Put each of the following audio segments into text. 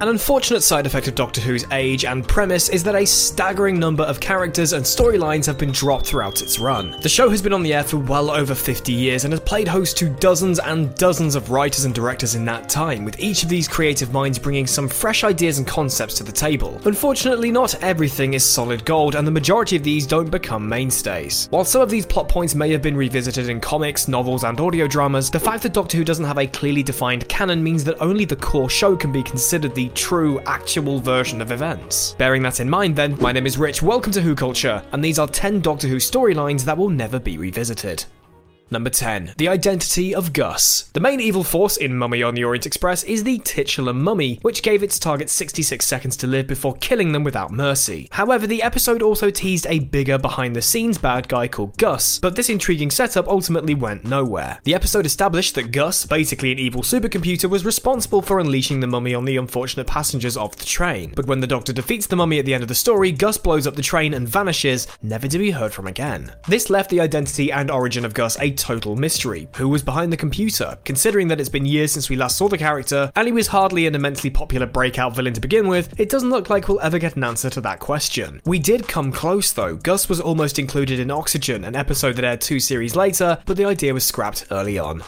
An unfortunate side effect of Doctor Who's age and premise is that a staggering number of characters and storylines have been dropped throughout its run. The show has been on the air for well over 50 years and has played host to dozens and dozens of writers and directors in that time, with each of these creative minds bringing some fresh ideas and concepts to the table. Unfortunately, not everything is solid gold, and the majority of these don't become mainstays. While some of these plot points may have been revisited in comics, novels, and audio dramas, the fact that Doctor Who doesn't have a clearly defined canon means that only the core show can be considered the true, actual version of events. Bearing that in mind, then, my name is Rich, welcome to Who Culture, and these are 10 Doctor Who storylines that will never be revisited. Number 10. The Identity of Gus. The main evil force in Mummy on the Orient Express is the titular mummy, which gave its target 66 seconds to live before killing them without mercy. However, the episode also teased a bigger behind the scenes bad guy called Gus, but this intriguing setup ultimately went nowhere. The episode established that Gus, basically an evil supercomputer, was responsible for unleashing the mummy on the unfortunate passengers of the train. But when the Doctor defeats the mummy at the end of the story, Gus blows up the train and vanishes, never to be heard from again. This left the identity and origin of Gus a total mystery. Who was behind the computer? Considering that it's been years since we last saw the character, and he was hardly an immensely popular breakout villain to begin with, it doesn't look like we'll ever get an answer to that question. We did come close though. Gus was almost included in Oxygen, an episode that aired two series later, but the idea was scrapped early on.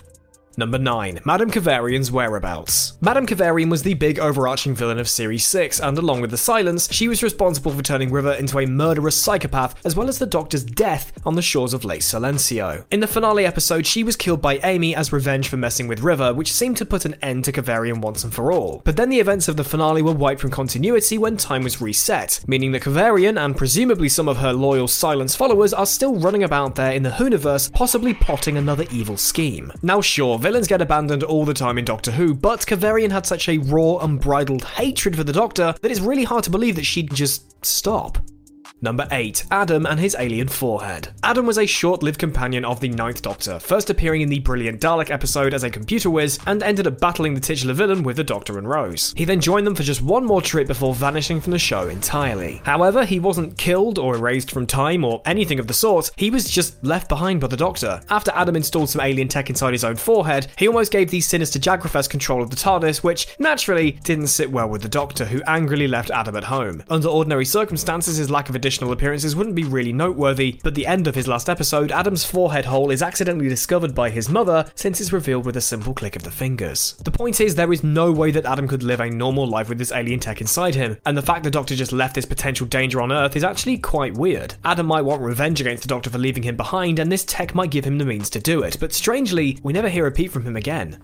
Number 9. Madame Kovarian's Whereabouts. Madame Kovarian was the big overarching villain of Series 6, and along with the Silence, she was responsible for turning River into a murderous psychopath, as well as the Doctor's death on the shores of Lake Silencio. In the finale episode, she was killed by Amy as revenge for messing with River, which seemed to put an end to Kovarian once and for all. But then the events of the finale were wiped from continuity when time was reset, meaning that Kovarian, and presumably some of her loyal Silence followers, are still running about there in the Whoniverse, possibly plotting another evil scheme. Now sure, villains get abandoned all the time in Doctor Who, but Kovarian had such a raw, unbridled hatred for the Doctor that it's really hard to believe that she'd just stop. Number 8. Adam and his alien forehead. Adam was a short lived companion of the Ninth Doctor, first appearing in the Brilliant Dalek episode as a computer whiz, and ended up battling the titular villain with the Doctor and Rose. He then joined them for just one more trip before vanishing from the show entirely. However, he wasn't killed or erased from time or anything of the sort, he was just left behind by the Doctor. After Adam installed some alien tech inside his own forehead, he almost gave the sinister Jagrafess control of the TARDIS, which naturally didn't sit well with the Doctor, who angrily left Adam at home. Under ordinary circumstances, his lack of additional appearances wouldn't be really noteworthy, but the end of his last episode, Adam's forehead hole is accidentally discovered by his mother since it's revealed with a simple click of the fingers. The point is, there is no way that Adam could live a normal life with this alien tech inside him, and the fact the Doctor just left this potential danger on Earth is actually quite weird. Adam might want revenge against the Doctor for leaving him behind, and this tech might give him the means to do it, but strangely, we never hear a peep from him again.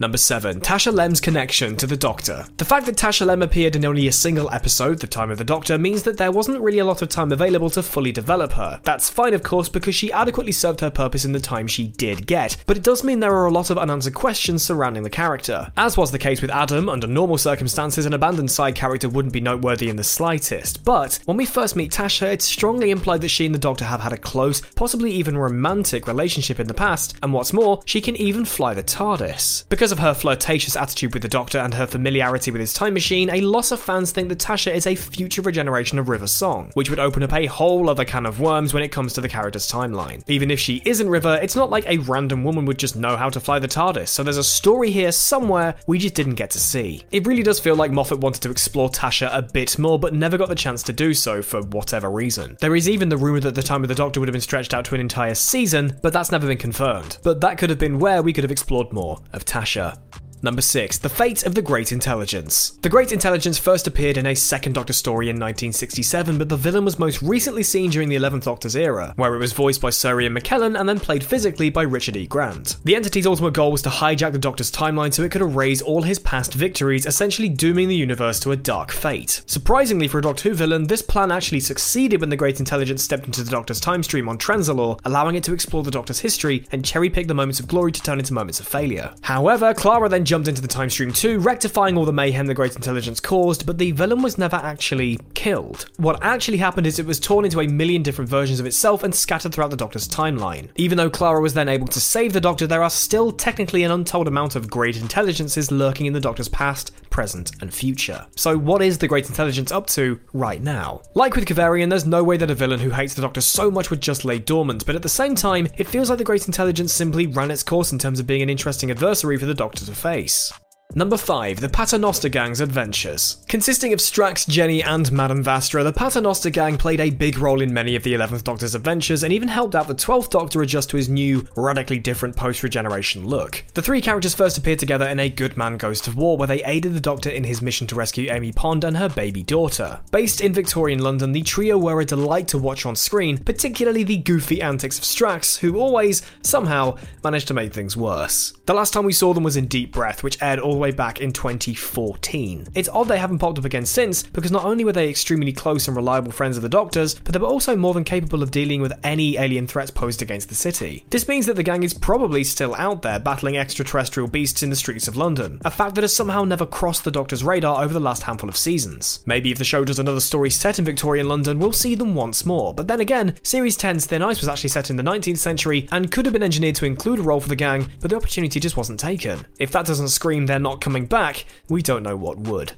Number 7. Tasha Lem's connection to the Doctor. The fact that Tasha Lem appeared in only a single episode, The Time of the Doctor, means that there wasn't really a lot of time available to fully develop her. That's fine, of course, because she adequately served her purpose in the time she did get, but it does mean there are a lot of unanswered questions surrounding the character. As was the case with Adam, under normal circumstances, an abandoned side character wouldn't be noteworthy in the slightest, but when we first meet Tasha, it's strongly implied that she and the Doctor have had a close, possibly even romantic relationship in the past, and what's more, she can even fly the TARDIS. Because Because of her flirtatious attitude with the Doctor and her familiarity with his time machine, a lot of fans think that Tasha is a future regeneration of River Song, which would open up a whole other can of worms when it comes to the character's timeline. Even if she isn't River, it's not like a random woman would just know how to fly the TARDIS, so there's a story here somewhere we just didn't get to see. It really does feel like Moffat wanted to explore Tasha a bit more, but never got the chance to do so for whatever reason. There is even the rumour that the time of the Doctor would have been stretched out to an entire season, but that's never been confirmed. But that could have been where we could have explored more of Tasha. Russia Number 6. The Fate of the Great Intelligence. The Great Intelligence first appeared in a second Doctor story in 1967, but the villain was most recently seen during the 11th Doctor's era, where it was voiced by Sir Ian McKellen and then played physically by Richard E. Grant. The entity's ultimate goal was to hijack the Doctor's timeline so it could erase all his past victories, essentially dooming the universe to a dark fate. Surprisingly for a Doctor Who villain, this plan actually succeeded when the Great Intelligence stepped into the Doctor's time stream on Trenzalore, allowing it to explore the Doctor's history and cherry pick the moments of glory to turn into moments of failure. However, Clara then jumped into the time stream too, rectifying all the mayhem the Great Intelligence caused, but the villain was never actually killed. What actually happened is it was torn into a million different versions of itself and scattered throughout the Doctor's timeline. Even though Clara was then able to save the Doctor, there are still technically an untold amount of Great Intelligences lurking in the Doctor's past, present, and future. So, what is the Great Intelligence up to right now? Like with Kovarian, there's no way that a villain who hates the Doctor so much would just lay dormant, but at the same time, it feels like the Great Intelligence simply ran its course in terms of being an interesting adversary for the Doctor to face. Number 5. The Paternoster Gang's Adventures. Consisting of Strax, Jenny, and Madame Vastra, the Paternoster Gang played a big role in many of the 11th Doctor's adventures and even helped out the 12th Doctor adjust to his new, radically different post regeneration look. The three characters first appeared together in A Good Man Goes to War, where they aided the Doctor in his mission to rescue Amy Pond and her baby daughter. Based in Victorian London, the trio were a delight to watch on screen, particularly the goofy antics of Strax, who always, somehow, managed to make things worse. The last time we saw them was in Deep Breath, which aired all the way back in 2014. It's odd they haven't popped up again since, because not only were they extremely close and reliable friends of the Doctor's, but they were also more than capable of dealing with any alien threats posed against the city. This means that the gang is probably still out there battling extraterrestrial beasts in the streets of London, a fact that has somehow never crossed the Doctor's radar over the last handful of seasons. Maybe if the show does another story set in Victorian London, we'll see them once more, but then again, Series 10's Thin Ice was actually set in the 19th century and could have been engineered to include a role for the gang, but the opportunity just wasn't taken. If that doesn't scream they're not coming back, we don't know what would.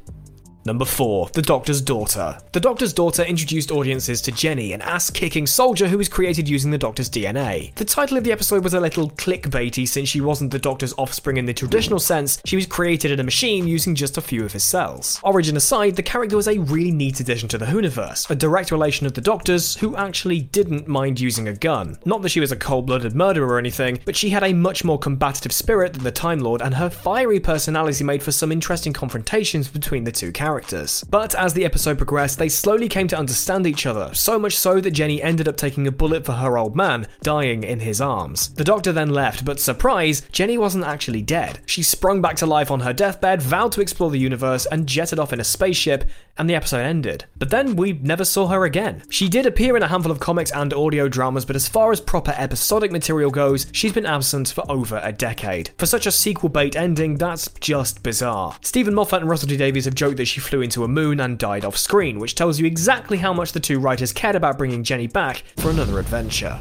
Number 4. The Doctor's Daughter. The Doctor's Daughter introduced audiences to Jenny, an ass kicking soldier who was created using the Doctor's DNA. The title of the episode was a little clickbaity since she wasn't the Doctor's offspring in the traditional sense, she was created in a machine using just a few of his cells. Origin aside, the character was a really neat addition to the Whoniverse, a direct relation of the Doctor's who actually didn't mind using a gun. Not that she was a cold blooded murderer or anything, but she had a much more combative spirit than the Time Lord, and her fiery personality made for some interesting confrontations between the two characters characters. But as the episode progressed, they slowly came to understand each other, so much so that Jenny ended up taking a bullet for her old man, dying in his arms. The doctor then left, but surprise, Jenny wasn't actually dead. She sprung back to life on her deathbed, vowed to explore the universe, and jetted off in a spaceship, and the episode ended. But then we never saw her again. She did appear in a handful of comics and audio dramas, but as far as proper episodic material goes, she's been absent for over a decade. For such a sequel bait ending, that's just bizarre. Steven Moffat and Russell T Davies have joked that she flew into a moon and died off screen, which tells you exactly how much the two writers cared about bringing Jenny back for another adventure.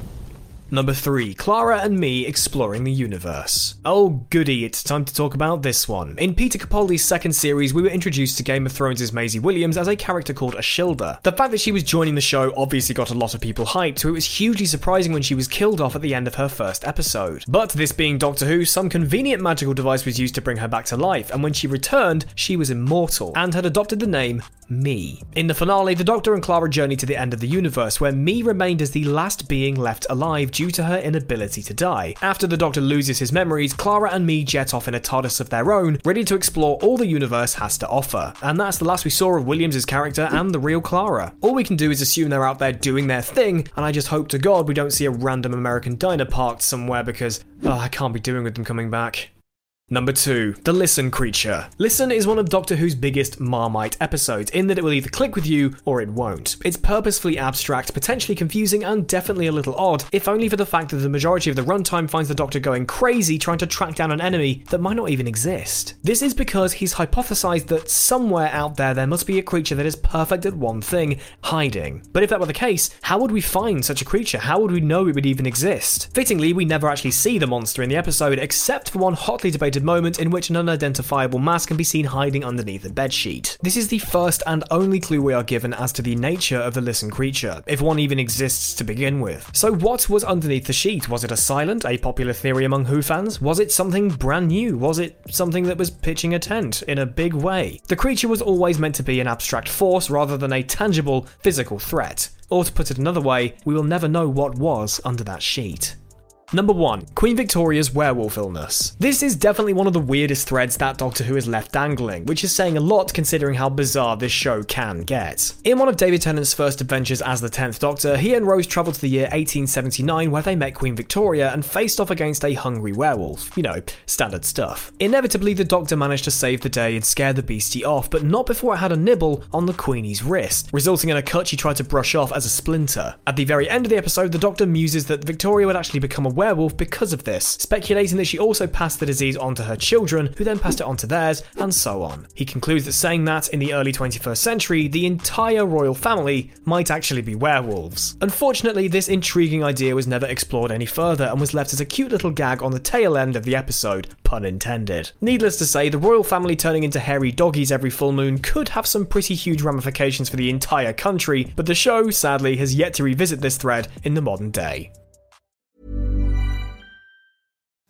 Number 3. Clara and me exploring the universe. Oh goody, it's time to talk about this one. In Peter Capaldi's second series, we were introduced to Game of Thrones' Maisie Williams as a character called Ashildr. The fact that she was joining the show obviously got a lot of people hyped, so it was hugely surprising when she was killed off at the end of her first episode. But this being Doctor Who, some convenient magical device was used to bring her back to life, and when she returned, she was immortal, and had adopted the name Me. In the finale, the Doctor and Clara journey to the end of the universe, where Me remained as the last being left alive due to her inability to die. After the Doctor loses his memories, Clara and me jet off in a TARDIS of their own, ready to explore all the universe has to offer. And that's the last we saw of Williams' character and the real Clara. All we can do is assume they're out there doing their thing, and I just hope to God we don't see a random American diner parked somewhere because oh, I can't be doing with them coming back. Number 2. The Listen Creature. Listen is one of Doctor Who's biggest Marmite episodes, in that it will either click with you or it won't. It's purposefully abstract, potentially confusing, and definitely a little odd, if only for the fact that the majority of the runtime finds the Doctor going crazy trying to track down an enemy that might not even exist. This is because he's hypothesized that somewhere out there there must be a creature that is perfect at one thing hiding. But if that were the case, how would we find such a creature? How would we know it would even exist? Fittingly, we never actually see the monster in the episode, except for one hotly debated moment in which an unidentifiable mass can be seen hiding underneath a bedsheet. This is the first and only clue we are given as to the nature of the Listen creature, if one even exists to begin with. So, what was underneath the sheet? Was it a silent, a popular theory among Who fans? Was it something brand new? Was it something that was pitching a tent in a big way? The creature was always meant to be an abstract force rather than a tangible, physical threat. Or to put it another way, we will never know what was under that sheet. Number 1. Queen Victoria's werewolf illness. This is definitely one of the weirdest threads that Doctor Who has left dangling, which is saying a lot considering how bizarre this show can get. In one of David Tennant's first adventures as the 10th Doctor, he and Rose travelled to the year 1879 where they met Queen Victoria and faced off against a hungry werewolf. You know, standard stuff. Inevitably, the Doctor managed to save the day and scare the beastie off, but not before it had a nibble on the Queenie's wrist, resulting in a cut she tried to brush off as a splinter. At the very end of the episode, the Doctor muses that Victoria would actually become a werewolf because of this, speculating that she also passed the disease on to her children, who then passed it on to theirs, and so on. He concludes that saying that in the early 21st century, the entire royal family might actually be werewolves. Unfortunately, this intriguing idea was never explored any further and was left as a cute little gag on the tail end of the episode, pun intended. Needless to say, the royal family turning into hairy doggies every full moon could have some pretty huge ramifications for the entire country, but the show, sadly, has yet to revisit this thread in the modern day.